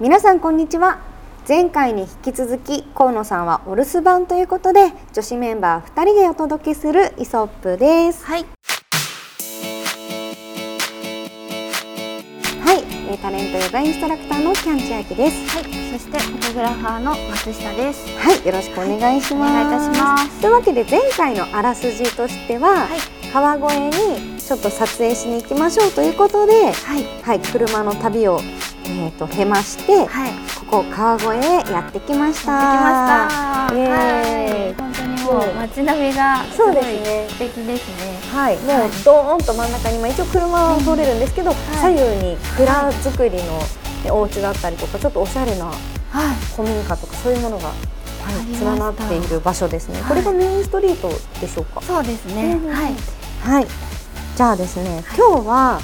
皆さんこんにちは。前回に引き続き河野さんはお留守番ということで女子メンバー2人でお届けするイソップです。はい。はい、えータレントヨガインストラクターのキャンチアキです。はい。そしてフォトグラファーの松下です。はい、よろしくお願いします。お願いいたします。というわけで前回のあらすじとしては、はい。川越にちょっと撮影しに行きましょうということではい。はい、車の旅をえっ、と経まして、はい。ここ川越へやってきました。やってきました。イエーイ。はい。本当にもう街並みがすごいそうですね。素敵ですね。はい、もうはいドーンと真ん中に、まあ、一応車を通れるんですけど、い。左右に蔵造りの、ねお家だったりとかちょっとおしゃれなはい。古民家とかそういうものが、はい連なっている場所ですね、はい。これがメインストリートでしょうか？そうですね。うんはい。はい。じゃあですね今日は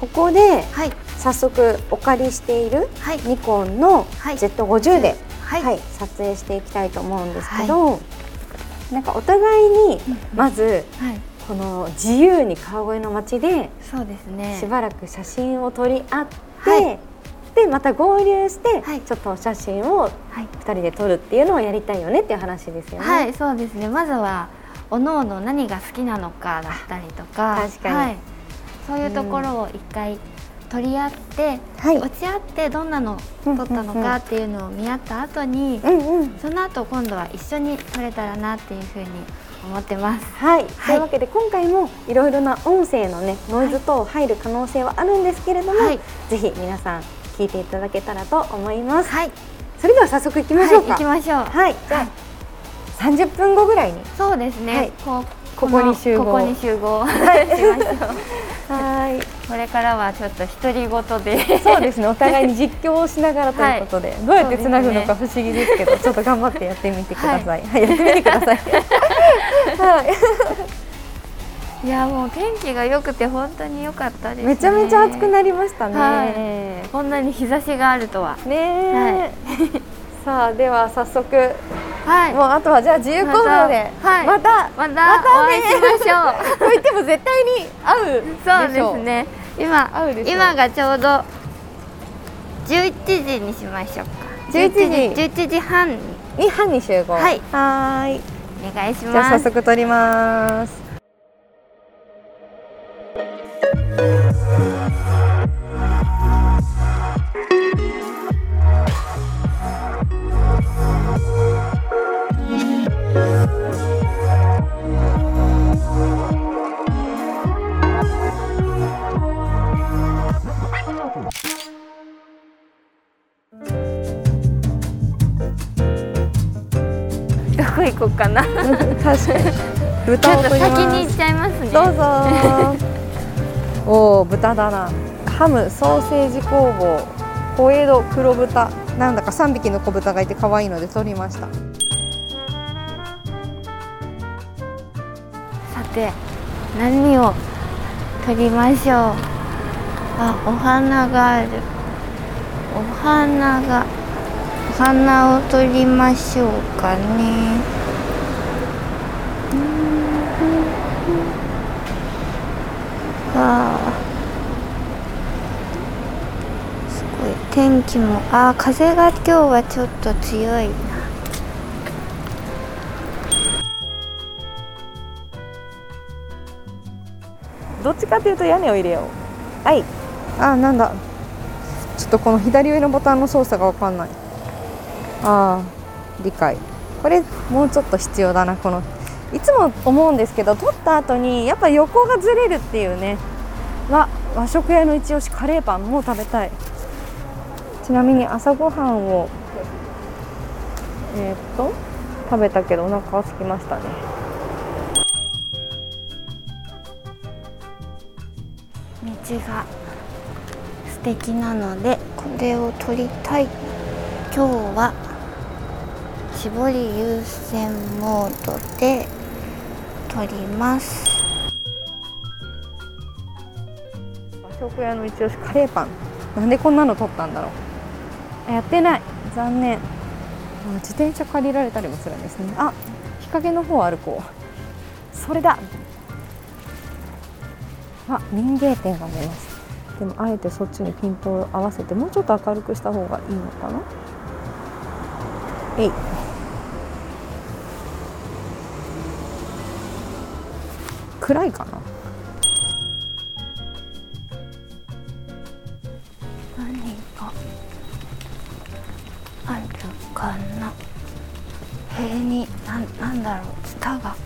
ここではい早速お借りしているはい。ニコンのはい。Z50 で、ははいい撮影していきたいと思うんですけど、なんかお互いにまずはい。この自由に川越の街でそうですね。しばらく写真を撮り合って、はい。でまた合流して、はい。ちょっとお写真をはい。2人で撮るっていうのをやりたいよねっていう話ですよね。はい、そうですね。まずはおのおの何が好きなのかだったりとか、確かに。はい、そういうところを一回取り合って、はい落ち合ってどんなの撮ったのかっていうのを見合った後に、うんうんその後今度は一緒に撮れたらなっていうふうに思ってます。はい、というわけで今回もいろいろな音声のねノイズ等入る可能性はあるんですけれども、はいぜひ皆さん聞いていただけたらと思います。はい、それでは早速行きまはい、しょうか。行きましょう。はい、じゃあ、はい30分後ぐらいに。そうですね。はいこうここに集合ここに集合 しましょう。はい、これからはちょっと独り言で。そうですね。お互いに実況をしながらということで、どうやってつなぐのか不思議ですけど、ちょっと頑張ってやってみてください。はい、やってみてください。はい やもう天気が良くて本当に良かったです、い、ね。めちゃめちゃ暑くなりましたね。はいこんなに日差しがあるとは。ねえ、さあでは早速。はい。もうあとはじゃあ自由行動で、はい。またまたまたね。お会いしましょう。と言っても絶対に会うでそう。しょですね。今合うでしょう。今がちょうど11時にしましょうか。11時。11時半。にに班に集合。はい。はーい。お願いしじゃあます。早速撮ります行こうかな。確かに。っ豚を先に行っちゃいますね。どうぞ。おお豚だな。ハムソーセージ工房小江戸黒豚。なんだか3匹の小豚がいて可愛いので取りました。さて何を取りましょう。あお花がある。お花がお花を取りましょうかねあー。すごい。天気も。あー風が今日はちょっと強いな。どっちかというと屋根を入れよう。はい。あなんだ。ちょっとこの左上のボタンの操作がわかんない。あー理解。これもうちょっと必要だなこのいつも思うんですけど撮った後にやっぱ横がずれるっていうね。和食屋の一押しカレーパンもう食べたい。ちなみに朝ごはんをえーっと食べたけどお腹が空きましたね。道が素敵なのでこれを撮りたい。今日は絞り優先モードで撮ります。和食屋の一押しカレーパン。なんでこんなの撮ったんだろう。あやってない。残念。あ自転車借りられたりもするんですね。あ日陰の方を歩こう。それだ。あ民芸店が見えます。でもあえてそっちにピントを合わせてもうちょっと明るくした方がいいのかな。えい暗いかな？何があるかな？塀になんなんだろう？ツタが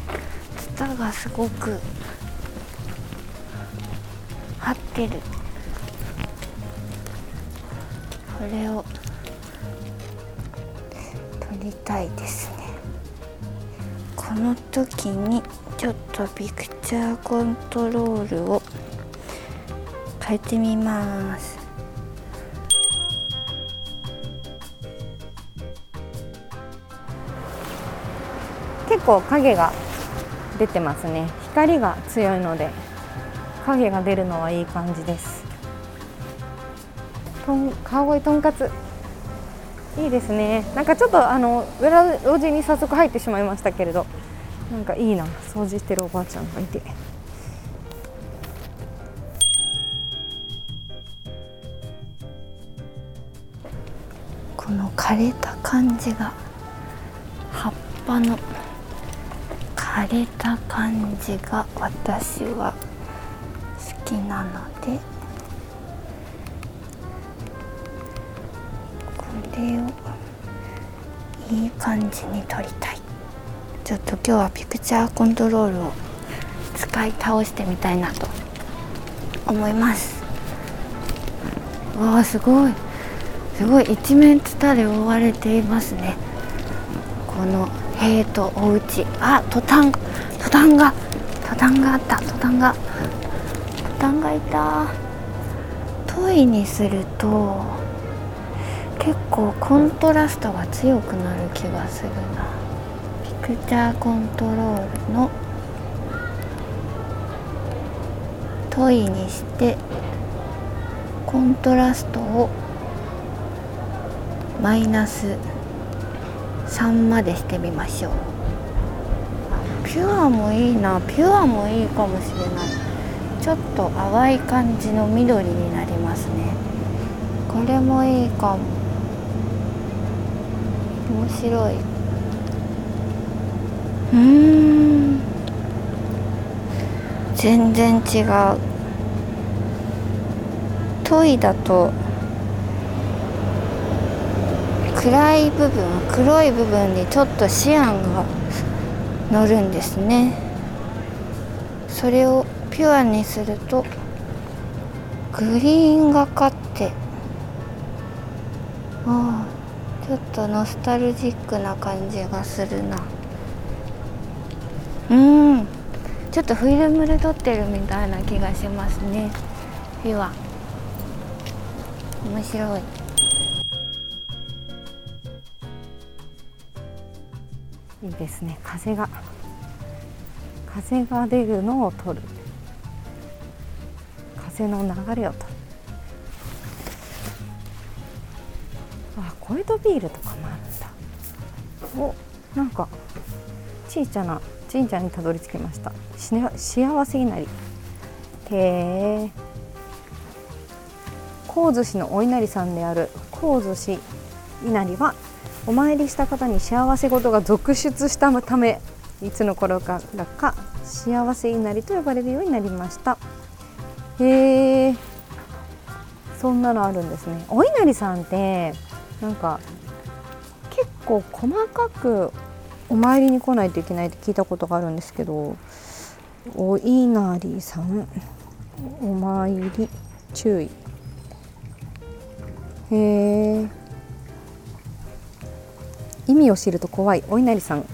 ツタがすごく張ってる。これを撮りたいですね。この時にちょっとピクチャーコントロールを変えてみます。結構影が出てますね。光が強いので影が出るのはいい感じです。とん川越とんかつ。いいですね。なんかちょっとあの裏路地に早速入ってしまいましたけれど。なんかいいな。掃除してるおばあちゃんがいて。この枯れた感じが葉っぱの枯れた感じが私は好きなので。これをいい感じに撮りたい。ちょっと今日はピクチャーコントロールを使い倒してみたいなと思います。わあすごい。すごい一面ツタで覆われていますね。この塀とお家。あトタン。トタンが。トタンがあった。トタンが。トタンがいた。トイにすると結構コントラストが強くなる気がするな。クチャーコントロールのトイにしてコントラストをマイナス3までしてみましょう。ピュアもいいな。ピュアもいいかもしれない。ちょっと淡い感じの緑になりますね。これもいいかも。面白い。うん全然違う。トイだと暗い部分黒い部分にちょっとシアンが乗るんですね。それをピュアにするとグリーンがかって。ああちょっとノスタルジックな感じがするな。うん。ちょっとフィルムで撮ってるみたいな気がしますね。ピュア面白い。いいですね。風が。風が出るのを撮る。風の流れを撮る。あ小江戸ビールとかもあるんだおなんか小さな神社にたどり着きました。幸せ稲荷へえ神津市のお稲荷さんである神津市稲荷はお参りした方に幸せ事が続出したためいつの頃からか幸せ稲荷と呼ばれるようになりました。へえそんなのあるんですね。お稲荷さんってなんか結構細かくお参りに来ないといけないって聞いたことがあるんですけどお稲荷さんお参り注意。へえ意味を知ると怖い。お稲荷さん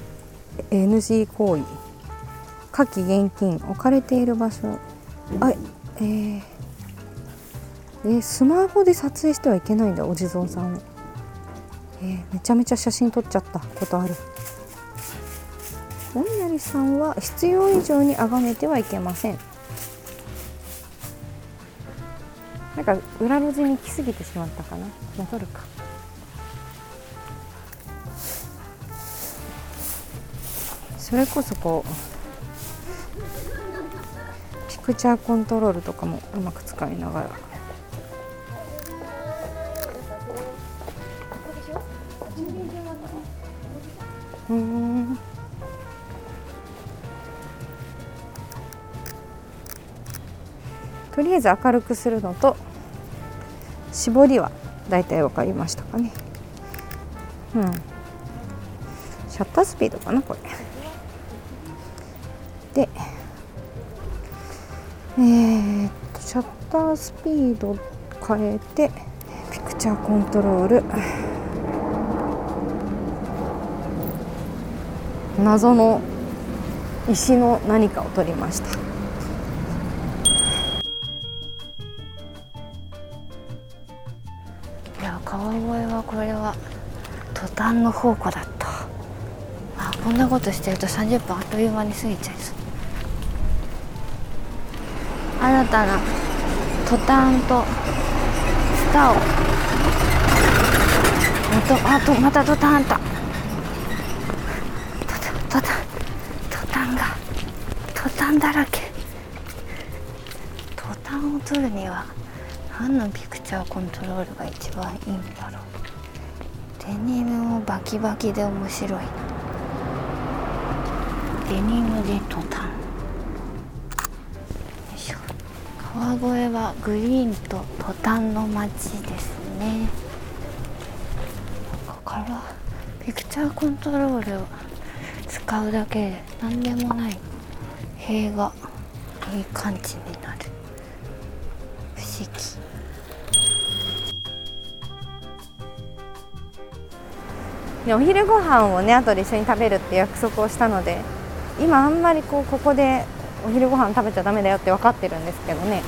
NG 行為。火器現金置かれている場所。あえー、えースマホで撮影してはいけないんだお地蔵さん。を、えーめちゃめちゃ写真撮っちゃった。ことある。お稲荷さんは必要以上に崇めてはいけません。なんか裏路地に来すぎてしまったかな。戻るか。それこそこうピクチャーコントロールとかもうまく使いながら。とりあえず明るくするのと絞りはだいたい分かりましたかね。うん。シャッタースピードかなこれ。でえー、っとシャッタースピード変えてピクチャーコントロール。謎の石の何かを取りました。途端の宝庫だった。あこんなことしてると30分あっという間に過ぎちゃいそう。新たな途端とスターをあとまた途端あった途端途端が途端だらけ。途端を取るには何のピクチャーコントロールが一番いいんだろう。デニムもバキバキで面白いな。デニムで途端よいしょ。川越はグリーンと途端の街ですね。ここからピクチャーコントロールを使うだけで何でもない。塀がいい感じになるお昼ご飯をね後で一緒に食べるって約束をしたので今あんまりこうここでお昼ご飯食べちゃダメだよって分かってるんですけどね。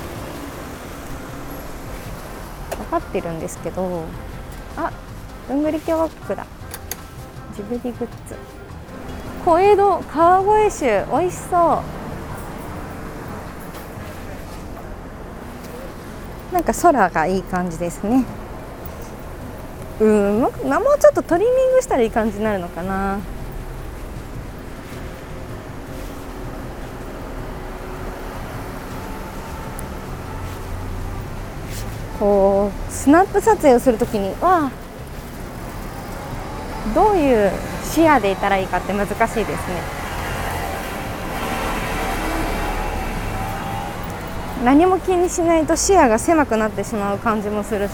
分かってるんですけどあどんぐり京バッグだジブリグッズ。小江戸川越酒。美味しそう。なんか空がいい感じですね。うんもうちょっとトリミングしたらいい感じになるのかな。こうスナップ撮影をするときにはどういう視野でいたらいいかって難しいですね。何も気にしないと視野が狭くなってしまう感じもするし。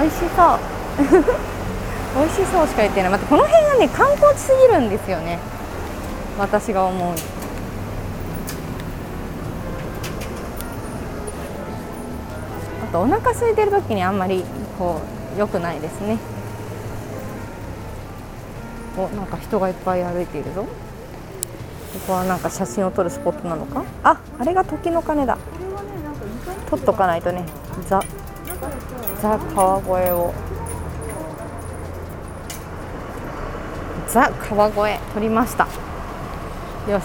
美味しそう。美味しそうしか言ってない。待ってこの辺がね観光地すぎるんですよね。私が思うあとお腹空いてる時にあんまりこう良くないですね。おなんか人がいっぱい歩いているぞ。ここはなんか写真を撮るスポットなのか？ああれが時の鐘だ。撮っとかないとね。ザ。ザ川越を。ザ川越取りました。よし。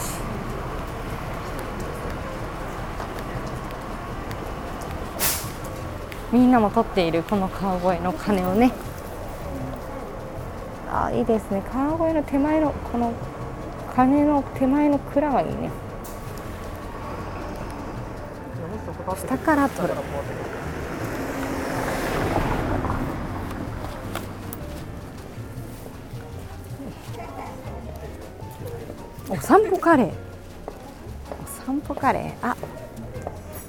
みんなも取っているこの川越の鐘をね。あいいですね。川越の手前のこの鐘の手前の蔵がいいね。下から取る。お散歩カレー。お散歩カレー。あ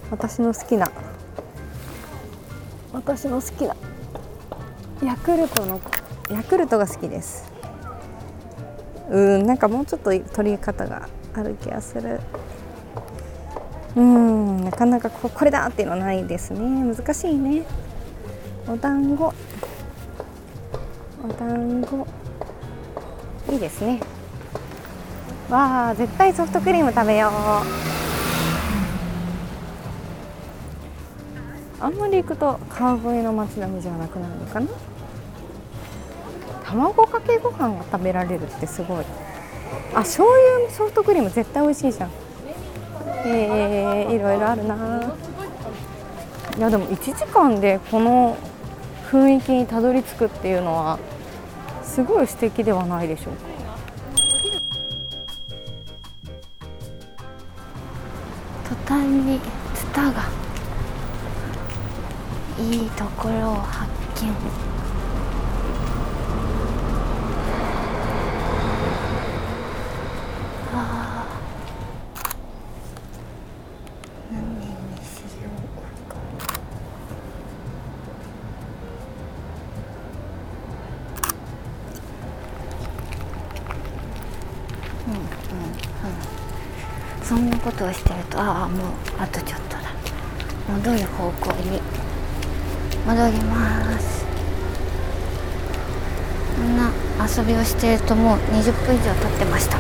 私の好きな。私の好きな。ヤクルトのヤクルトが好きです。うんなんかもうちょっと取り方がある気がする。うんなかなかここれだっていうのはないですね。難しいね。お団子。お団子。いいですね。わあ絶対ソフトクリーム食べよう。あんまり行くと川越の街並みじゃなくなるのかな？卵かけご飯が食べられるってすごい。あ醤油ソフトクリーム絶対美味しいじゃん。えー、いろいろあるな。いやでも1時間でこの雰囲気にたどり着くっていうのはすごい素敵ではないでしょうか。端にツタがいいところを発見。ああもうあとちょっとだ。戻る方向に戻ります。こんな遊びをしているともう20分以上経ってました。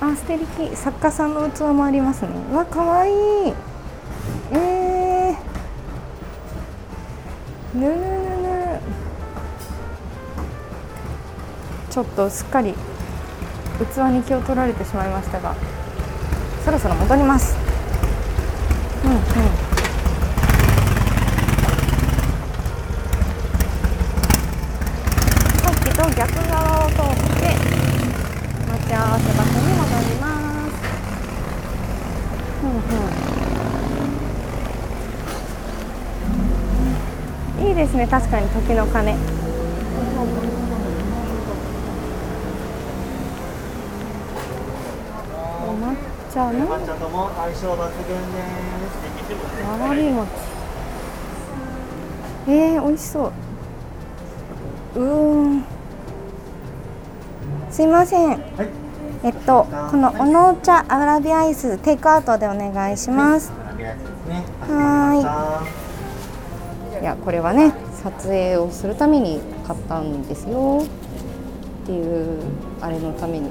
あ素敵。作家さんの器もありますね。うわかわい。いえー、ぬちょっとすっかり器に気を取られてしまいましたがそろそろ戻りますうんうんさっきと逆側を通って待ち合わせ場所に戻ります。うんうん。いいですね、確かに時の鐘。お抹茶の抹茶とも相性抜群です。わらび餅。えー、美味しそう。うーん。すいません。はい。えっと、このおの茶あわらびアイステイクアウトでお願いします。はーい。いやこれはね撮影をするために買ったんですよっていうあれのために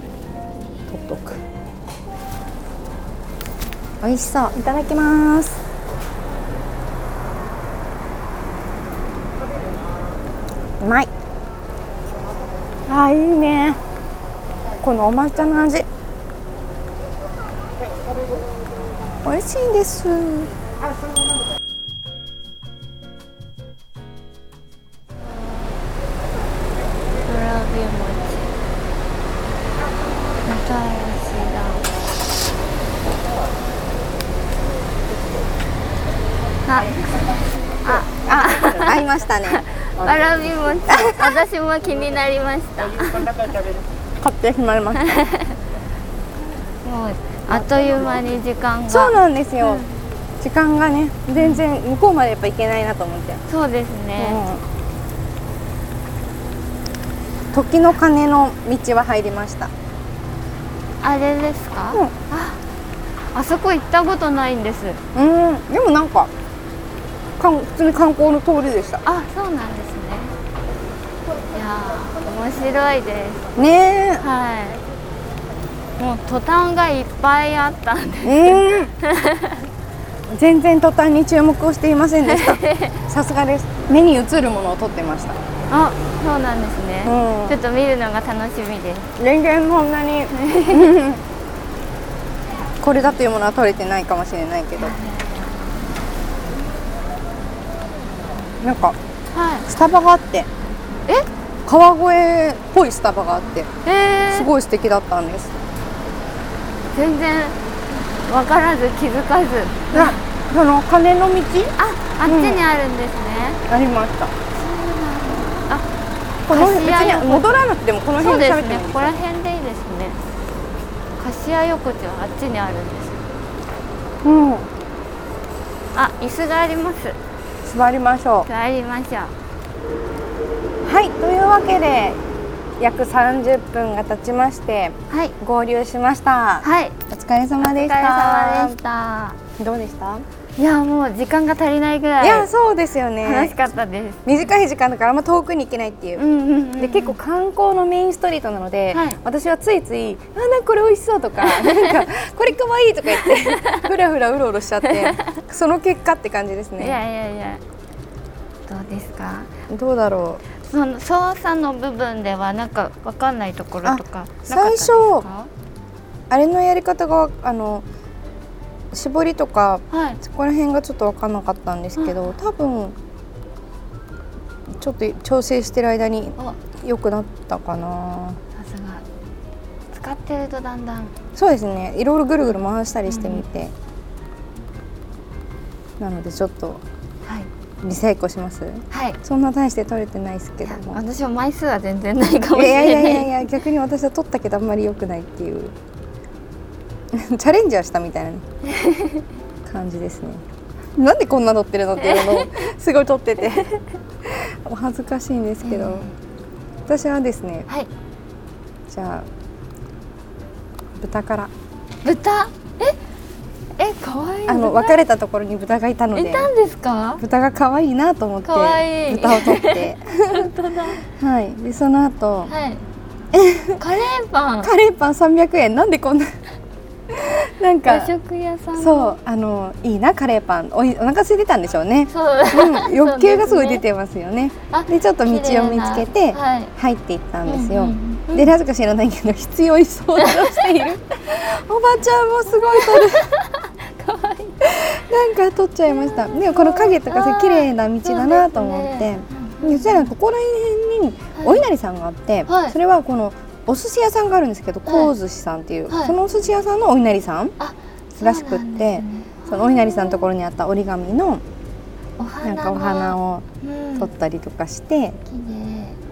美味しそう。いただきます。うまい。あーいいね。このお抹茶の味。美味しいです。私も気になりました。も買ってしまいました。うあっという間に時間が。そうなんですよ、時間がね全然向こうまでやっぱ行けないなと思って、そうですね、うん、時の鐘の道は入りました。あれですか、うん。ああそこ行ったことないんです。うん。でもなんかかん普通に観光の通りでした。あそうなんです面白いです。ねはい。もう途端がいっぱいあったんでえうん全然途端に注目をしていませんでした。さすがです。目に映るものを撮ってました。あそうなんですね、うん。ちょっと見るのが楽しみです。全然そんなに。これだというものは撮れてないかもしれないけど。なんかはい。スタバがあって。え川越っぽいスタバがあってえー、すごい素敵だったんです。全然分からず気づかず。なその鐘の道？ああっちにあるんですね、ありました。あこの辺に戻らなくてもこの辺でてもいいです。よら辺でいいですね。菓子屋横丁あっちにあるんです。うん。あ椅子があります。座りましょ座りましょううはいというわけで約30分が経ちましてはい。合流しました。はい。お疲れ様でしお疲れ様でたした。どうでした？いやもう時間が足りないぐらい。いやそうですよ楽ねしかったです、短い時間だからあんま遠くに行けないっていう。うんうんうんで結構観光のメインストリートなので、はい。私はついつい「あなんかこれ美味しそう」とか「なんかこれかわいい」とか言って ふらふらうろうろしちゃって その結果って感じですいやねいやいや。どうですか？どうだろその操作の部分ではなんかわかんないところとか最初うあれのやり方があの絞りとかはい。そこら辺がちょっと分かんなかったんですけど、多分ちょっと調整してる間にお。良くなったかな。さすが。使ってるとだんだん。そうですね。いろいろぐるぐる回したりしてみて、なのでちょっとはいリサイクルします？はい。そんな大して取れてないですけども。私も枚数は全然ないかもいしれない。やいやいやいや逆に私は取ったけどあんまり良くないっていう。チャレンジはしたみたいなね感じですね。なんでこんな取ってるのっていうのを すごい取ってて。お恥ずかしいんですけど、え私はですねはい。じゃあ豚から。豚？え？え可愛い。あの豚別れたところに豚がいたので。いたんですか？豚が可愛いなと思って可愛い。豚を取って。はい。でその後はい。カレーパン。カレーパン300円。なんでこんな なんか和食屋さんの。そうあのいいなカレーパン。おいお腹空いてたんでしょうね。そう。うん。欲求がすごい出るてますよね。あでちょっと道を見つけてはい。入っていったんですよ、でなぜか知らないけど必要に掃除をしている。おばちゃんもすごい取るなんか取っちゃいました。でもこの影とかさ綺麗な道だなと思って。そしたらここら辺にお稲荷さんがあって、はい。それはこのお寿司屋さんがあるんですけど幸寿司さんっていう、はい。そのお寿司屋さんのお稲荷さんあらしくってそのお稲荷さんのところにあった折り紙のお花なんかお花を取ったりとかして、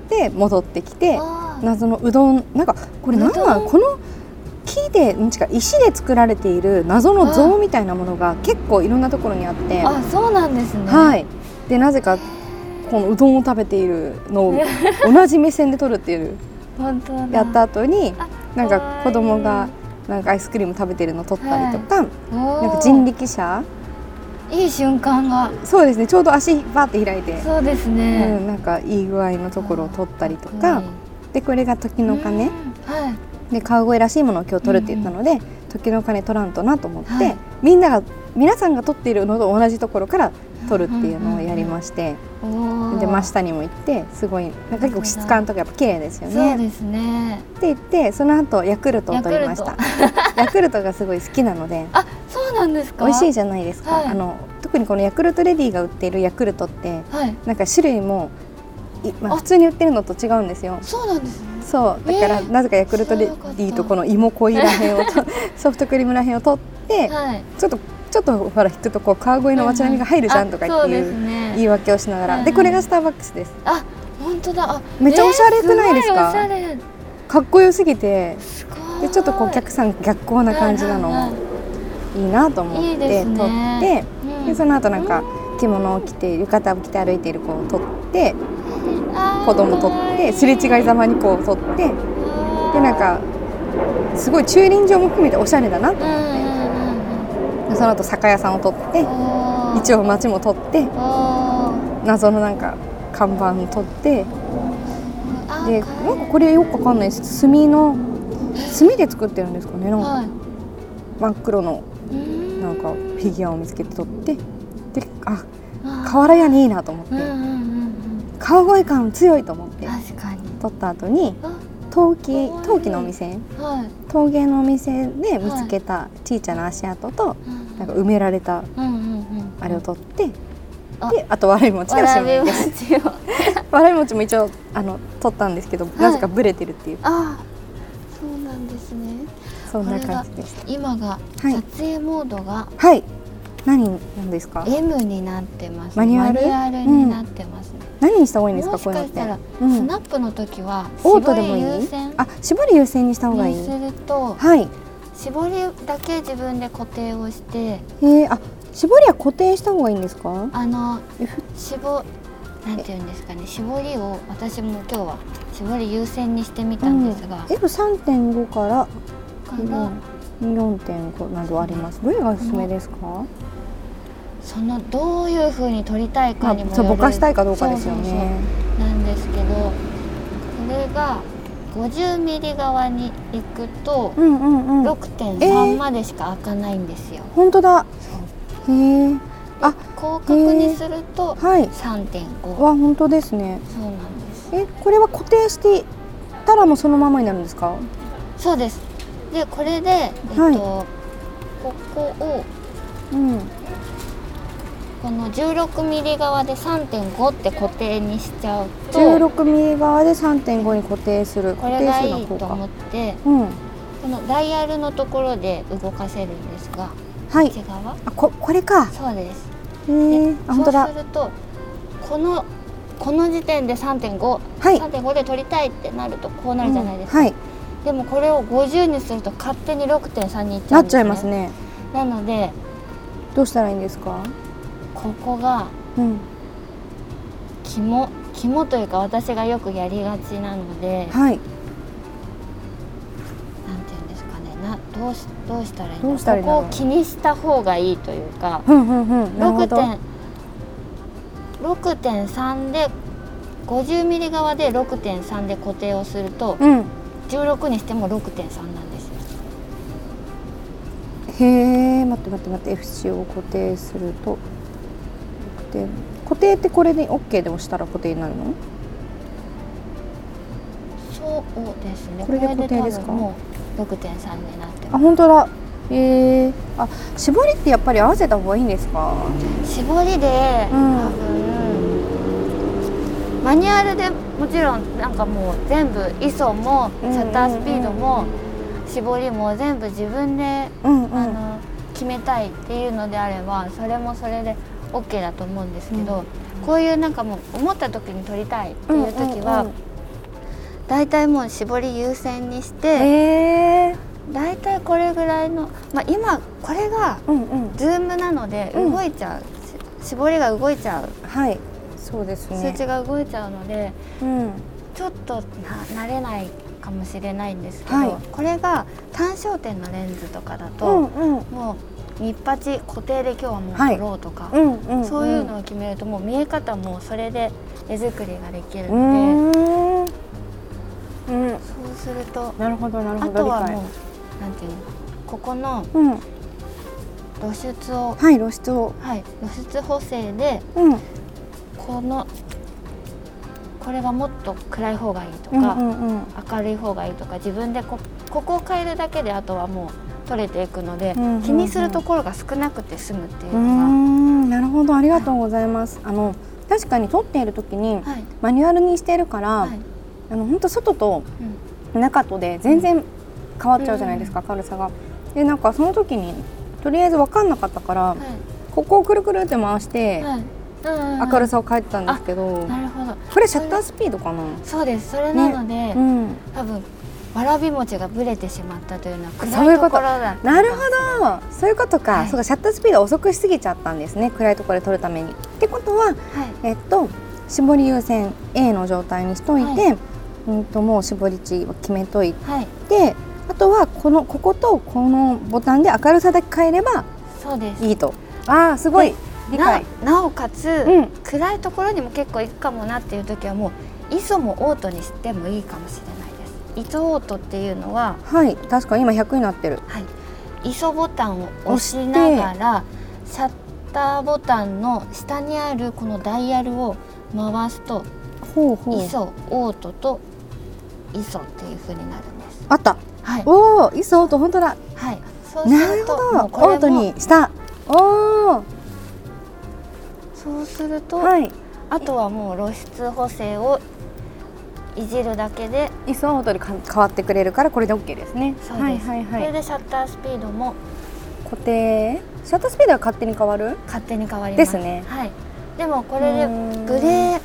で戻ってきて謎のうどん。なんかこれなんなん？のこの木でん違う石で作られている謎の像みたいなものが結構いろんなところにあって。あそうなんですね。はい。でなぜかこのうどんを食べているのを 同じ目線で撮るっていう。本当だ。やった後にあなんか子供がなんかアイスクリーム食べてるの撮ったりとか、おー。なんか人力車。いい瞬間が。そうですね。ちょうど足バーって開いて、そうですうねん、なんかいい具合のところを撮ったりとか。かっこいい。でこれが時の鐘。うんはいで川越らしいものを今日撮るって言ったので、時の鐘撮らんとなと思って、はい。みんなが皆さんが撮っているのと同じところから撮るっていうのをやりまして、で真下にも行ってすごいなんか結構質感とかやっぱ綺麗ですよね。そうですね。って言ってその後ヤクルトを取りました。ヤクルト。がすごい好きなので。あそうなんですか？じ美味しいじゃないですか、はい。あの特にこのヤクルトレディが売っているヤクルトってはい。なんか種類もい、まあ、あ。普通に売ってるのと違うんですよ。そうなんですねそう。だから、えーなぜかヤクルトレディと。この芋濃いらへんをと ソフトクリームらへんを取って、はい。ちょっとちょっとほら引くとこう川越の街並みが入るじゃんとかっていうね。言い訳をしながら、うんでこれがスターバックスです。あ本当だ。あめっちゃおしゃれくないですか？かっこよすぎてでちょっとこうお客さん逆光な感じなの。はいはいなと思って撮ってうん。でその後なんか着物を着て浴衣を着て歩いている子を撮って子供撮ってすれ違いざまにこう撮ってでなんかすごい駐輪場も含めておしゃれだな。と思ってその後酒屋さんを撮って一応街も撮って謎のなんか看板撮ってあでなんかこれよくわかんないです。炭の炭で作ってるんですかねなんか。はい。真っ黒のうん。なんかフィギュアを見つけて撮ってでああ瓦屋にいいなと思って川越感強いと思って確かに。撮った後にあ陶器陶器のお店はい。陶芸のお店で見つけたちいちゃな足跡とうん。なんか埋められたうんうんうんあれを撮ってあであと笑い餅でおしまいです 笑い餅も一応あの撮ったんですけどい。なぜかブレてるっていう。あそうなんですね。そんな感じでした。今がはい。撮影モードがはい何なんですか？M になってますマニュアル？になってますね、何にした方がいいんですか？こういうのって？かしたら、うんスナップの時はオートでもいい？あ絞り優先にした方がいい？にするとはい。絞りだけ自分で固定をしてへえあ絞りは固定した方がいいんですか？あの絞なんていうんですかね。絞りを私も今日は絞り優先にしてみたんですが、F3.5 からから4.5などあります。どれがおすすめですか？そのどういう風に撮りたいかにもよるそうぼかしたいかどうかですよそうそうそうねなんですけどこれが50ミリ側に行くとうんうんうん。6.3までしか開かないんですよ。本当だ。へえあ広角にするとはい。3.5わ本当ですね。そうなんです。えこれは固定してたらもうそのままになるんですか？そうです。でこれで、えっとはい。ここをうんこの16ミリ側で3.5って固定にしちゃうと16ミリ側で3.5に固定するこ固定れがいするのこういと思っかてうん。このダイヤルのところで動かせるんですがはい。内側？あここれか。そうです。へえそうするとこのこの時点で3.5、はい。3.5で取りたいってなるとこうなるじゃないですか、うんはい。でもこれを50にすると勝手に6.3にいっちゃうんです、ね、なっちゃいますね。なのでどうしたらいいんですか？ここがうん。肝肝というか私がよくやりがちなのではい。なんていうんですかね。などうしどうしたらいいどうしたらいいんだろう。ここを気にした方がいいというかふんふんふん。なるほ6ど点6.3で50ミリ側で6.3で固定をするとうん。16にしても6.3なんですよ。へえ待って待って待って。FC を固定すると固定固定ってこれで OK で押したら固定になるの？そうですね。これで固定ですか？もう6.3になってあます。本当だ。へえあ絞りってやっぱり合わせた方がいいんですか？絞りで、うん。多分マニュアルでもちろんなんかもう全部 ISO もシャッタースピードも絞りも全部自分で、うんうん。あの決めたいっていうのであればそれもそれで OK だと思うんですけど、こういうなんかもう思った時に撮りたいっていう時は、うんうんだいたいもう絞り優先にして、へえだいたいこれぐらいの、まあ、今これがうんうん。ズームなのでうん。動いちゃう、し絞りが動いちゃう。はい。そうですね。数値が動いちゃうのでうん。ちょっとな慣れないかもしれないんですけど、はい。これが単焦点のレンズとかだと、うんうん。もう日八固定で今日はもうはい撮ろうとか、うんうんん。そういうのを決めるともう見え方もそれで絵作りができるうので、うん。そうするとなるほどなるあほど。理解とはもうなんていうの？ここのうん。露出を、はい露出を。はい、露出補正でうん。このこれがもっと暗い方がいいとうんか、うんうん。明るい方がいいとか自分でこここを変えるだけであとはもう取れていくので、うんうんうん。気にするところが少なくて済むっていうのんなるほど。ありがとうございます、あの確かに撮っている時にが、はい。マニュアルにしてるから、はい。あの本当外とうん。中とで全然変わっちゃうじゃないですか、明るさが。でなんかその時にとりあえず分かんなかったから、はい。ここをくるくるって回して、はい。うんうん明るさを変えてたんですけど、なるほど。これシャッタースピードかな？そうです。それなので、うん、多分わらび餅がぶれてしまったというのは暗いと。ところだなるほど。そういうことか、はい。そうかシャッタースピード遅くしすぎちゃったんですね。暗いところで撮るために。ってことははい。えっと絞り優先 A の状態にしといて、はうんともう絞り値を決めといはい。てあとはこのこことこのボタンで明るさだけ変えればそうです。いいと。ああすごい。で理解。ななおかつ、うん。暗いところにも結構行くかもなっていう時はもう ISO もオートにしてもいいかもしれないです ISO オートっていうのは、はい確かに今100になってる。はい、ISO ボタンを押しながらシャッターボタンの下にあるこのダイヤルを回すとほうほう。ISO オートと ISO っていう風になるんです。あった。はい、おおいいそうと本当だ。はい、そうすなるるとオートにした。おおそうすると、はい。あとはもう露出補正をいじるだけでイソオートにか変わってくれるからこれで OK ですね。そうです、はいはいはい。これでシャッタースピードも。固定シャッタースピードは勝手に変わる？勝手に変わります。ですね。はい。でもこれでうんブレ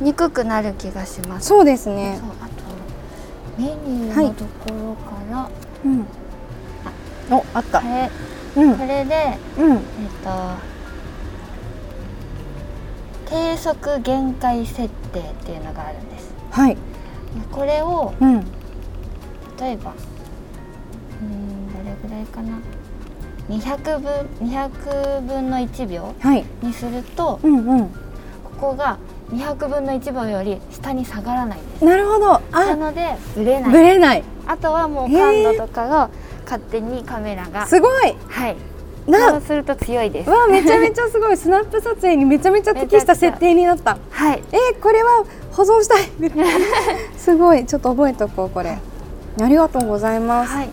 にくくなる気がします。そうですね。そうあとメニューのところから、うん。おあった。これうん。これでうん。えっと低速限界設定っていうのがあるんですはい。これをうん。例えばうーんどれぐらいかな。200分200分の1秒はい。にするとうんうん。ここが200分の1秒より下に下がらないんです。なるほど。なあのでブレない。ぶれない。あとはもう感度とかが勝手にカメラがすごい。はいなそうすると強いです。わあめちゃめちゃすごい。スナップ撮影にめちゃめちゃ適した設定になった。はい。えー、これは保存したい。すごい。ちょっと覚えとこうこれ。ありがとうございます、はい。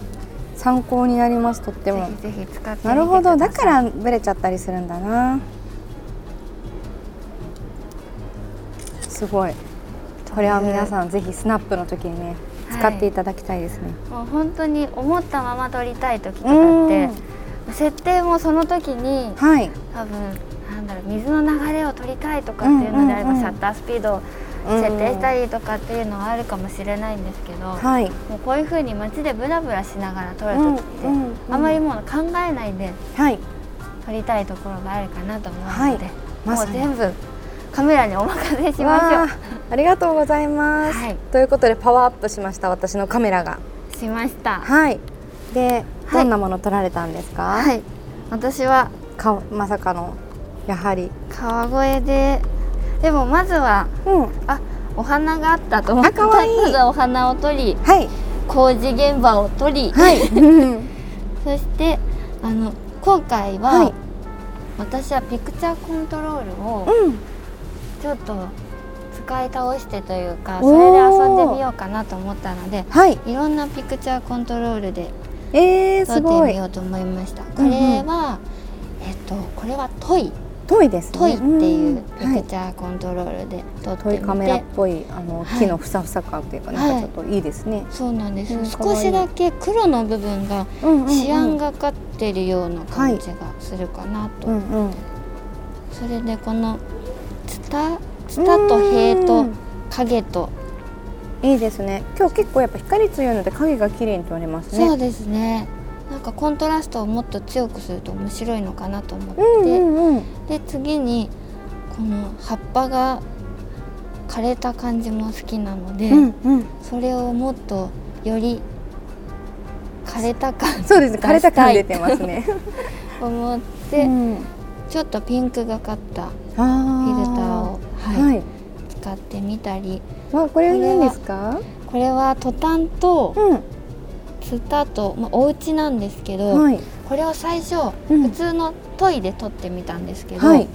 参考になりますとっても。ぜひぜひ使ってなるほど。だからブレちゃったりするんだな。すごい。これは皆さんぜひスナップの時にね使っていただきたいですね、もう本当に思ったまま撮りたい時とかって設定もその時にはい。多分なんだろう水の流れを撮りたいとかっていうのであれば、うんうんうん。シャッタースピードを設定したりとかっていうのはあるかもしれないんですけど、はい。もうこういう風に街でブラブラしながら撮る時って、うんうんうん。あまりもう考えないではい。撮りたいところがあるかなと思うので、はい。まもう全部カメラにお任せしましょう。わあありがとうございます、はい。ということでパワーアップしました私のカメラが。しました。はい。ではいどんなもの撮られたんですか、はい。私はかまさかのやはり。川越ででもまずはうん。あお花があったと思ってまずはお花を取りはい。工事現場を取り、はい。うん。そしてあの今回は、はい。私はピクチャーコントロールをうん。ちょっと使い倒してというかそれで遊んでみようかなと思ったのではい。いろんなピクチャーコントロールでえー、撮ってすごいみようと思いました。こうんうん。れは、えっとこれはトイ。トイですね。トイっていうピんはい。クチャーコントロールで撮ってトみて、イカメラっぽいあのはい。木のふさふさ感というか、なんかちょっとい。いですね、そうなんです、うん少しだけ黒の部分がうんうんうんシアンがかってるような感じがするかなと、うんうん。それでこのツタツタと塀とうん。影といいですね。今日結構やっぱ光強いので影が綺麗に撮れますね。そうですね。なんかコントラストをもっと強くすると面白いのかなと思って、うんうんうん。で次にこの葉っぱが枯れた感じも好きなので、うんうん。それをもっとより枯れた感そうですね。枯れた感出出てますね。思って、うん。ちょっとピンクがかったあフィルターを、は、はいはい。使ってみたりわこれは何ですか？これはトタンとうん。ツタと、まあ、お家なんですけど、はい。これを最初、うん。普通のトイで撮ってみたんですけど、はい。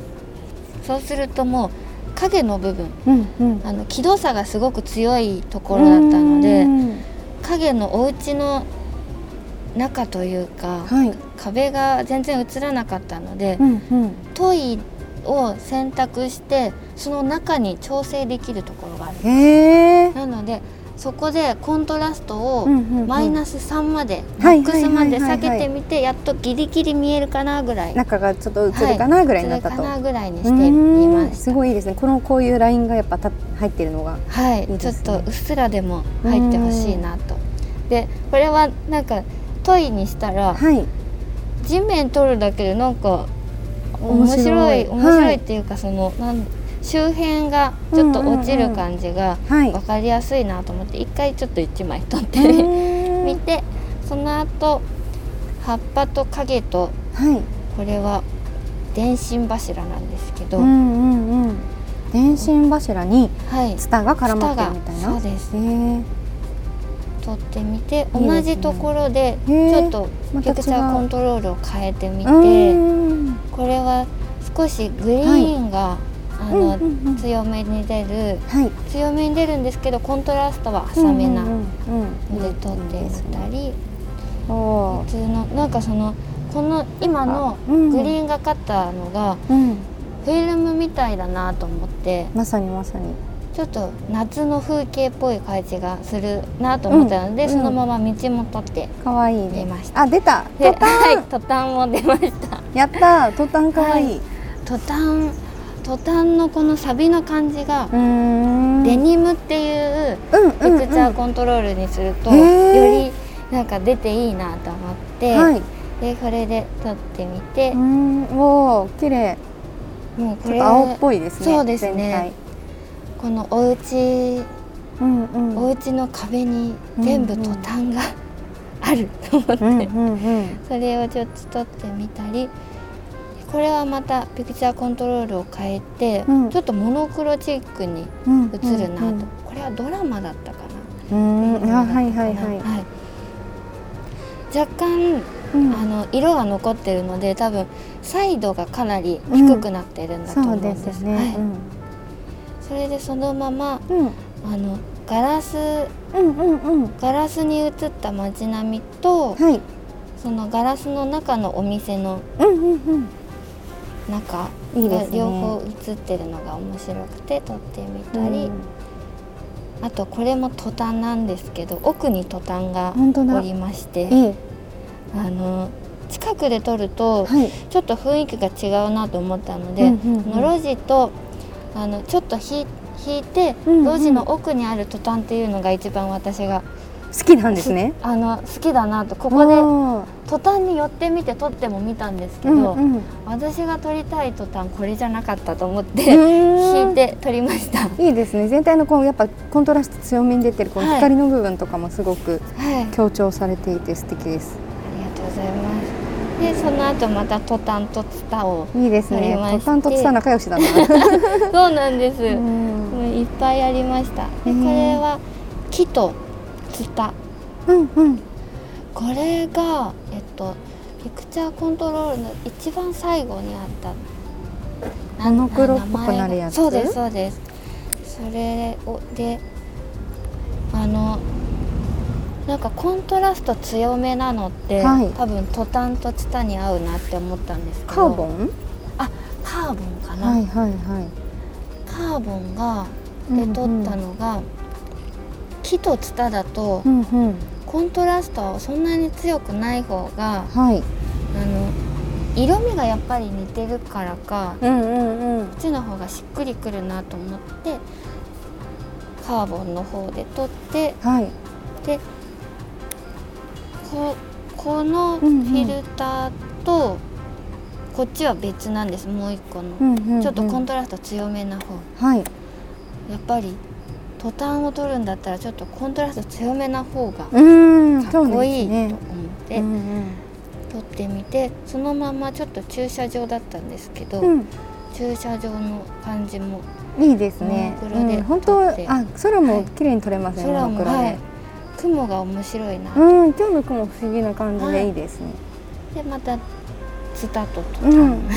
そうするともう影の部分うんうん。あの気動差がすごく強いところだったのでうん。影のお家の中というか、はい。壁が全然映らなかったので、うんうん。トイを選択してその中に調整できるところがある。なのでそこでコントラストをマイナス3まで、はいマックスまではいはいはいはい。下げてみてやっとギリギリ見えるかなぐらい。中がちょっと映るかなぐらいになったと、映るかなぐらいにしてみましうんすごいいいですね。このこういうラインがやっぱた入ってるのがたはい。ちょっとうっすらでも入ってほしいなと。でこれはなんかトイにしたらはい。地面取るだけでなんか面面白白い。い面白はいいっていうかそのなん周辺がちょっと落ちる感じがはい。分かりやすいなと思って一回ちょっと1枚取ってうんみてその後葉っぱと影とはい。これは電信柱なんですけど、うんうんうん。電信柱にはい。ツタが絡まってるみたいな。そうです。へえ取ってみて同じところでちょっとピクチャーコントロールを変えてみて、うん。これは少しグリーンが、あの、うんうんうん。強めに出るはい。強めに出るんですけどコントラストは浅めなので撮ってみたり、普通のなんかそのこの今のうん。グリーンがかったのがうん。フィルムみたいだなと思って。まさにまさにちょっと夏の風景っぽい感じがするなと思ったので、うんそのまま道も撮って可愛いね。出ました。あ出た。でトタン、はいトタンも出ました。やったトタン可愛い、トタントタンのこのサビの感じがデニムっていううんピクチャーコントロールにすると、よりなんか出ていいなと思って、はい。でこれで撮ってみて。うー、ん。おー綺麗。もうこれちょっと青っぽいですねそうですねこのお家うんうん。お家の壁に全部トタンがあると思って、うんうんうん。それをちょっと撮ってみたりこれはまたピクチャーコントロールを変えて、うん。ちょっとモノクロチックにうん映るなと、うんこれはドラマだったかな。うん。うんあはいはいはい、はい。若干うん。あの色が残ってるので多分サイドがかなり低くなってるんだとそう思うんです,、ですね、はい、それでそのままうん。うんあのガラスうんうんうん。ガラスに映った街並みとはい。そのガラスの中のお店のうんうんうん。中いいですね。両方映ってるのが面白くて撮ってみたり、あとこれもトタンなんですけど奥にトタンがおりましてええ。あの近くで撮るとはい。ちょっと雰囲気が違うなと思ったので、うんうんうん。この路地とあのちょっと引い引いて、うんうん。路地の奥にあるトタンっていうのが一番私が好きなんですね。あの好きだなとこここでトタンに寄ってみて撮っても見たんですけど、うんうん。私が撮りたいトタンこれじゃなかったと思って、うん引いて撮りました。いいですね。全体のこうやっぱコントラスト強めに出てるこのはい。光の部分とかもすごくはい、あ強調されていて素敵です。りがとうございます。でその後またトタンとツタをいいですね。ありまして。トタンとツタ仲良しだな。そうなんです。うん。いっぱいありました。でこれは木とツタ。うんうん。これがえっとピクチャーコントロールの一番最後にあった。なモノクロっぽくなるやつ？そうですそうです。それをであのなんかコントラスト強めなのって、はい。多分トタンとツタに合うなって思ったんですけど。カーボン？あカーボンかな、はいはいはい。カーボンがうんうん。で撮ったのが、木とツタだと、うんうん。コントラストはそんなに強くない方がはい。あの色味がやっぱり似てるからかうんうんうん。こっちの方がしっくりくるなと思ってカーボンの方で撮ってはい。でここのフィルターとこっちは別なんですもう一個の、うんうんうん。ちょっとコントラスト強めな方。はい。やっぱりトタンを撮るんだったらちょっとコントラスト強めな方がかっこいいと思ってうんうん。撮ってみてそのままちょっと駐車場だったんですけど、うん。駐車場の感じもいいですね。うん本当あ空も綺麗に撮れますね。空もモノクロで。はい雲が面白いな、うん今日の雲不思議な感じでいいですね。でまたツタとトタン、うん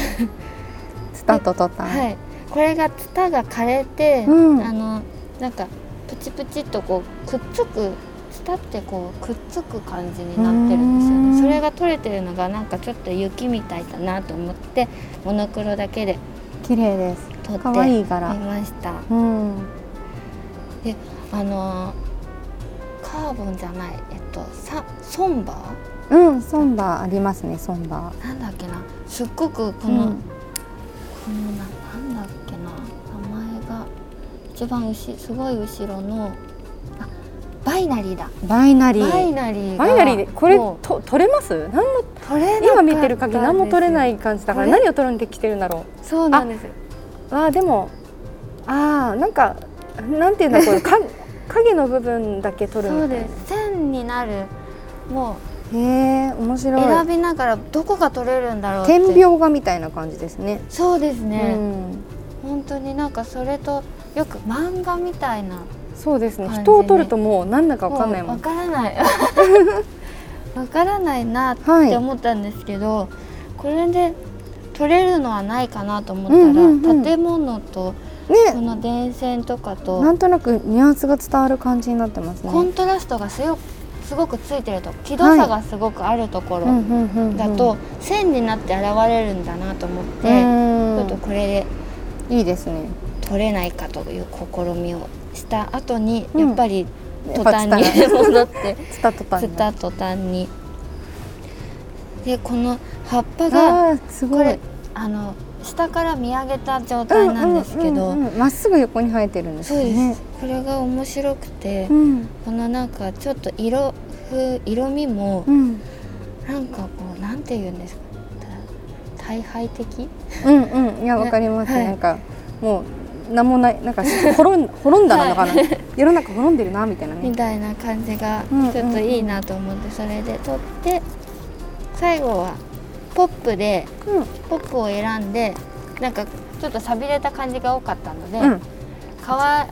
スタート撮った。はいこれがツタが枯れて、うんあのなんかプチプチっとこうくっつくツタってこうくっつく感じになってるんですようんねそれが取れてるのがなんかちょっと雪みたいだなと思ってモノクロだけで綺麗です。撮ってみ柄。ましたうん。であのーカーボンじゃないえっとサソンバうんソンバーありますねソンバーなんだっけな？すっごくこー。の、うんこのななんだっけな？名前が一番うしすごい後ろのあバイナリーだバイナリバイー。ナリーがバイナリーでこれと撮れます？何も取れ今見てる限り何も撮れない感じだから何を撮るんできてるんだろそうなんです。あーでもあーなんかなんていうんだこれか影の部分だけ撮るそいうな。です。線になる。もへえ面う白い。選びながらどこが取れるんだろう点描画みたいな感じですね。そうですね、うん、本当になんかそれとよく漫画みたいなそうですね。人を撮るともう何だかわかんないもわん。からない。わからないなってはい思ったんですけど、これで撮れるのはないかなと思ったら、うんうんうん。建物とこねの電線とかとなんとなくニュアンスが伝わる感じになってますね。コントラストがすよすごくついてると気度差がすごくあるところだと線になって現れるんだなと思って、うん。ちょっとこれでいいですね。撮れないかという試みをした後に、うん。やっぱり途端に戻って 途端に。でこの葉っぱがあーすごい。これあの下から見上げた状態なんですけど、まっすぐ横に生えてるんですそうです、ね。これが面白くて、うん。このなんかちょっと色風色味もうん。なんかこうなんて言うんですか。た大敗的？うんうん。いやわかります、は いなんかもうなんもないなんか滅ん滅 んだなのかな、世の中滅んでるなみたいなね。みたいな感じがちょっといいなと思ってそれで撮って最後はポップでうんポップを選んでなんかちょっとさびれた感じが多かったので、うんかわ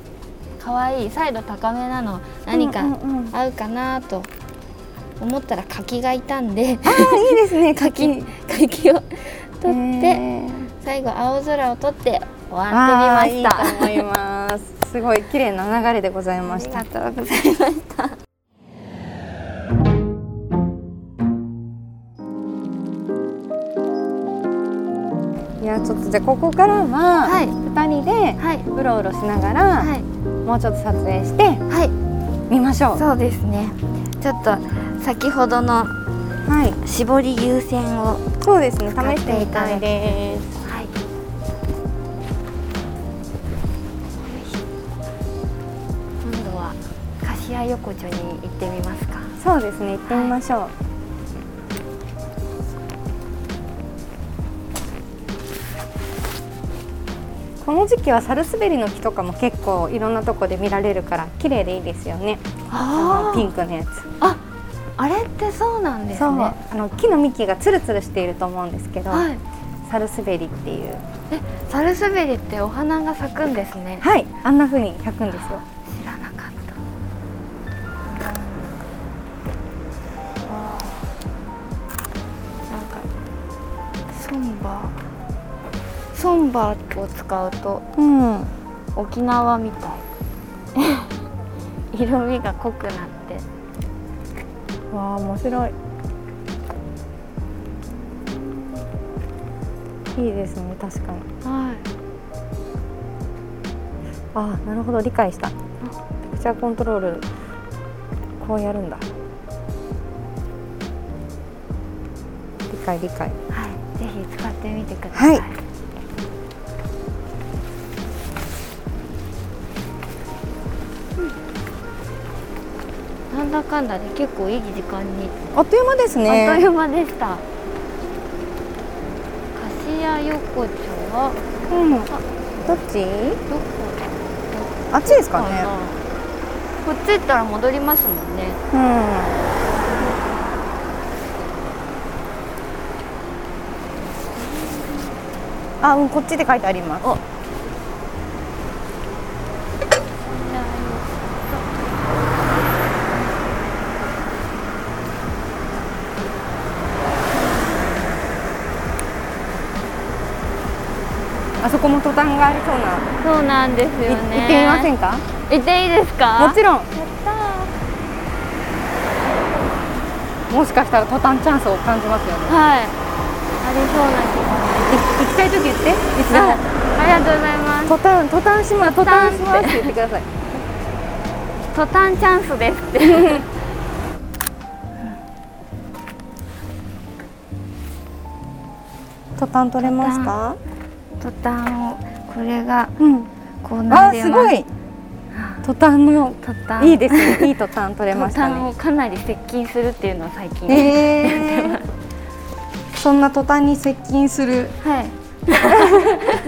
かわいいサイド高めなの何かうんうんうん合うかなと思ったら柿がいたんであーいいですね 柿。柿を取って最後青空を撮って終わってみました。いいと思います。すごい綺麗な流れでございましたありが。とうございました。じゃあここからははい。2人ではい。うろうろしながら、はい。もうちょっと撮影してはい。みましょう。そうですね。ちょっと先ほどのはい。絞り優先をそうですね試してみたいです。はい。今度は柏横丁に行ってみますか。そうですね行ってみましょう、この時期はサルスベリの木とかも結構いろんなとこで見られるから綺麗でいいですよね。あピンクのやつ。ああれってそうなんですね。あの木の幹がツルツルしていると思うんですけど、はい。サルスベリっていう。えサルスベリってお花が咲くんですね。はい。あんな風に咲くんですよ。知らなかった。なんかソンバ。ーソンバーを使うとうん。沖縄みたい。色味が濃くなって。わあ面白い。いいですね確かに。はい。ああなるほど理解した。ピクチャーコントロールこうやるんだ。理解理解。はい。ぜひ使ってみてください、はいだかんだで結構いい時間に、あっという間ですあっといねう間でした。柏横丁はうん。どっち？どこ？あっちですかね。こっち行ったら戻りますもんね。うん。あうんこっちで書いてありますあそこもトタンがありそうな。そうなんですよいね。行ってみませんか？行っていいですか？もちろん。もしかしたらトタンチャンスを感じますよね。ーはい。ありそうな気が。い行きたい時言って。いつでも。あありがとうございます。トタントタンしますトトタンタンしますって言ってください。トタンチャンスですって。トタン取れますか？トタンをこれがうん。こうなす。ごい。トタンのトタンいいですね。いいトタン取れましたね。かなり接近するっていうのを最近、えー、そんなトタンに接近する。はい。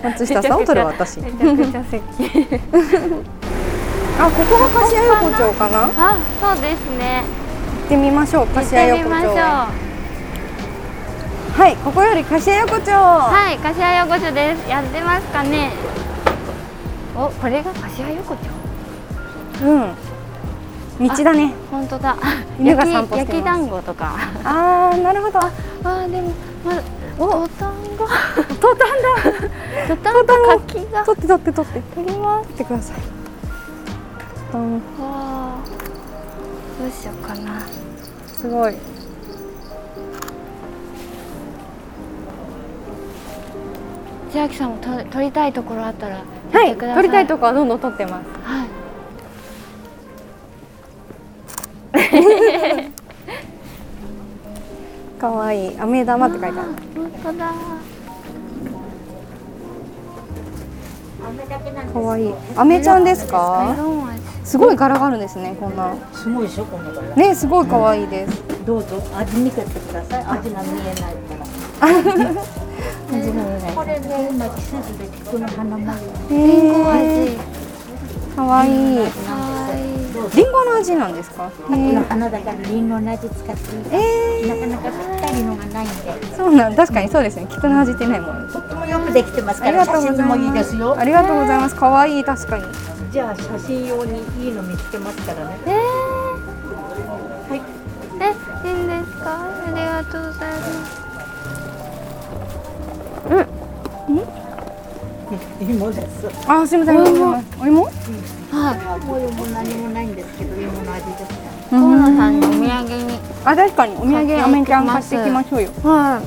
松下さんを取る私。めちゃくちゃ接近。あここが柏横丁かな？行あそうですね。ってみましょう。行っ柏てみましょう。横丁へはいここより柏横丁。はい柏横丁です。やってますかね。おこれが柏横丁？うん。道だね。本当だ。犬が散歩焼き団子とか。あーなるほど。あーでもまだお。トタンがトタンだ。トタンと柿が。取って取って取って。取ります。取ってください。トタンわあ。どうしようかな。すごい千秋さんもと撮りたいところあったらはい言ってくださ取りたいとこはどんどん取ってます。はい。かわいい。飴玉って書いてある。本当だ。かわいい。飴ちゃんですか？すごい柄があるんですねこんな。すごいでしょこの柄。ねすごいかわいいです。どうぞ。味見てください。味が見えないから 味が見えないこれね今季節で菊の花までリンゴ味。かわいいリンゴの味なんですか？菊の花だからリンゴの味使ってえなかなかぴったりのがないんで。ー、そうなん確かにそうですね。菊の味ってないもん。とってもよくできてますありからがとうござい写真もいいですよ。ありがとうございます。かわいい確かに。じゃあ写真用にいいの見つけますからね芋ですあすみません。お芋。お芋？はい。もう芋何もないんですけど芋の味です河野さんに。お土産にあ確かにお土産アメちゃん買っていきましょうよ。はい。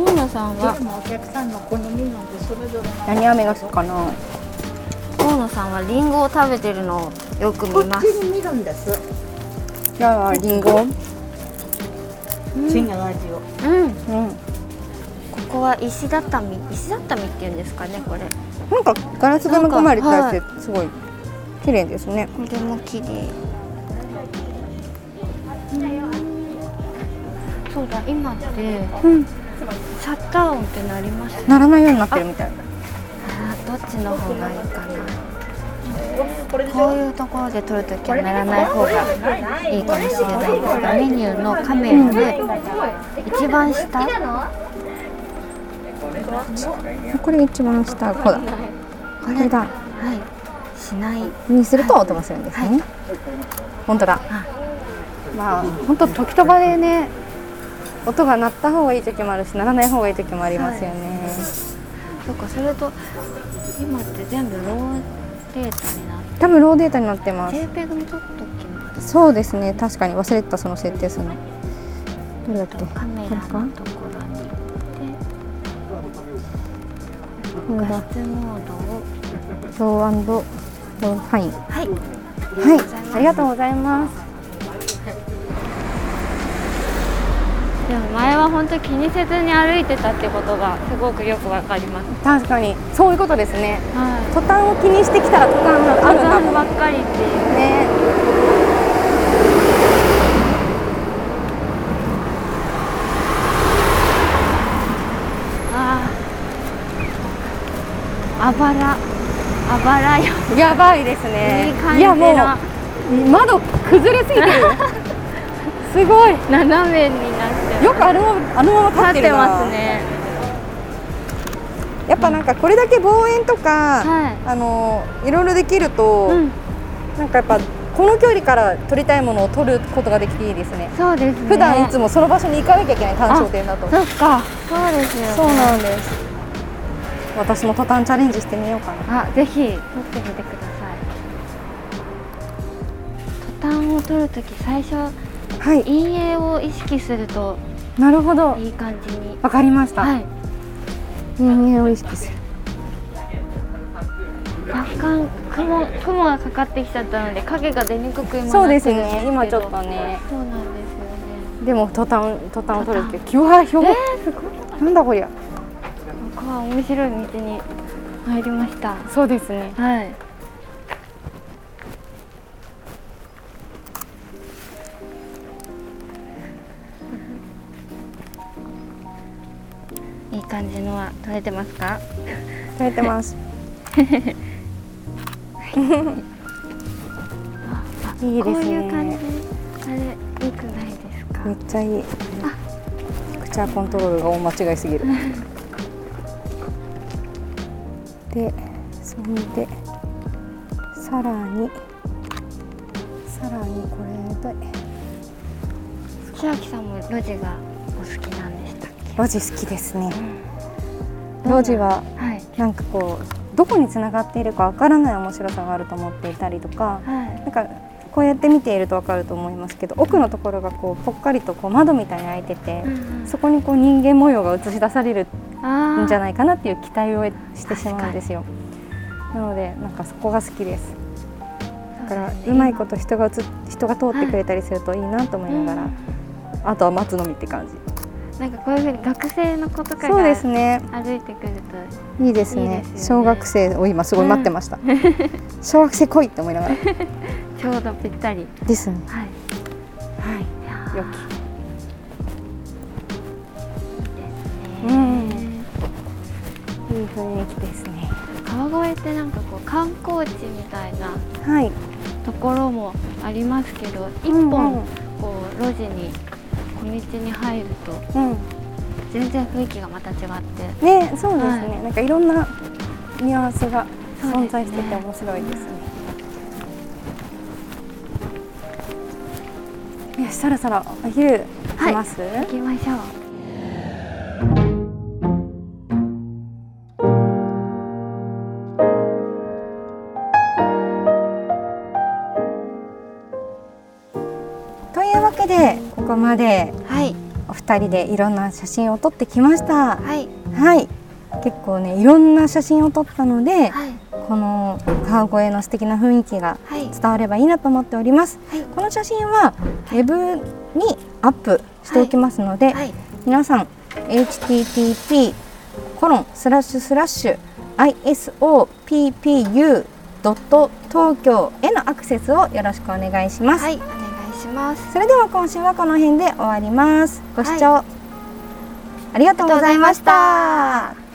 大野さんは？お客さんの好みなんでそれぞれの何飴が好きかな？大野さんはリンゴを食べてるのをよく見ます。ちに見るんです。じゃあリンゴ。違う味を。うん。うんここは石畳石畳っていうんですかねこれ。なんかガラスが込まれてなんかてすごい綺麗ですね。これも綺麗。そうだ今ってうん。シャッター音ってなります？ならないようになってるみたい。あどっちの方がいいかな。こういうところで撮るときはならない方がいいかもしれないですがメニューのカメラで一番下これ一番下こうだ。これだ。はい。しない。にすると音がするんですね、本当だ。まあ本当時と場でね音が鳴った方がいい時もあるし鳴らない方がいい時もありますよね、そうかそれと今って全部ローデータになって多分ローデータになってます。JPEG も撮っときますそうですね。確かに忘れてたその設定するの。どれだっけ？カメラのとこモードをローローファインはいはい。ありがとうございます。でも前は本当気にせずに歩い。てたってことがすごくよくわかります。確かに。そういうことですね。はい。途端を気にしてきたら途端がある。んだもん登山ばっかりっていうねあああばら。あばらよ。やばいですね。いい感じやもなう窓崩れすぎてる。すごい。斜めになってよくあのあのまま立立ってますね。やっぱなんかこれだけ望遠とか、はい。あのいろいろできると、うん。なんかやっぱこの距離から撮りたいものを撮ることができていいですね。そうですね。普段いつもその場所に行かなきゃいけない単焦点だと。そっかそうですよ。ねそうなんです私もトタンチャレンジしてみようかな。あぜひ撮ってみてください。トタンを撮るとき最初はい。陰影を意識するとなるほど。いい感じに。わかりました、はい。人間を意識する。若干雲雲がかかってきちゃったので影が出にくく今そうですね。今ちょっとね。そうなんですよね。でもトタントタンを撮るってキュアひょえー、すごい。なんだこりゃここは面白い道に入りました。そうですね。はい。いい感じのは撮れてますか？撮れてます。いいですね。こういう感じあれいいくないですか？めっちゃいい。ピクチャーコントロールが大間違いすぎる でそんでさらにさらにこれで。千秋さんも路地がお好きなんでしたっけ？路地好きですね。路地ははい。なんかこうどこに繋がっているかわからない面白さがあると思っていたりとかはい。なんかこうやって見ているとわかると思いますけど奥のところがこうぽっかりとこう窓みたいに開いてて、そこにこう人間模様が映し出されるあんじゃいないかなっていう期待をしてしまうんですよ。なのでなんかそこが好きです。だからうまいこと人が映っ人が通ってくれたりするといいなと思いながら、あとは待つのみって感じ。なんかこういうふうに学生の子とかそうがですね。歩いてくるといいですね。いいですよね小学生を今すごい待ってました。小学生来いって思いながら。ちょうどぴったりですね。はいはい。よいいですねうんいい雰囲気ですね。川越ってなんかこう観光地みたいなはい。ところもありますけど一うん本こう路地に小道に入るとうん。全然雰囲気がまた違ってね、そうですね。はいなんかいろんなニュアンスが存在してて面白いですね。よし、そろそろお昼来ます？行きましょう。というわけでここまではい。お二人でいろんな写真を撮ってきました。はい。はい。結構ねいろんな写真を撮ったのではいこの川越の素敵な雰囲気がはい。伝わればいいなと思っております。はい。この写真はウェブにアップしておきますので、はい。皆さん http コロンスラッシュスラッシュ isoppu ドット東京へのアクセスをよろしくお願いします、はいお願いします。それでは今週はこの辺で終わりますご視聴、ありがとうございました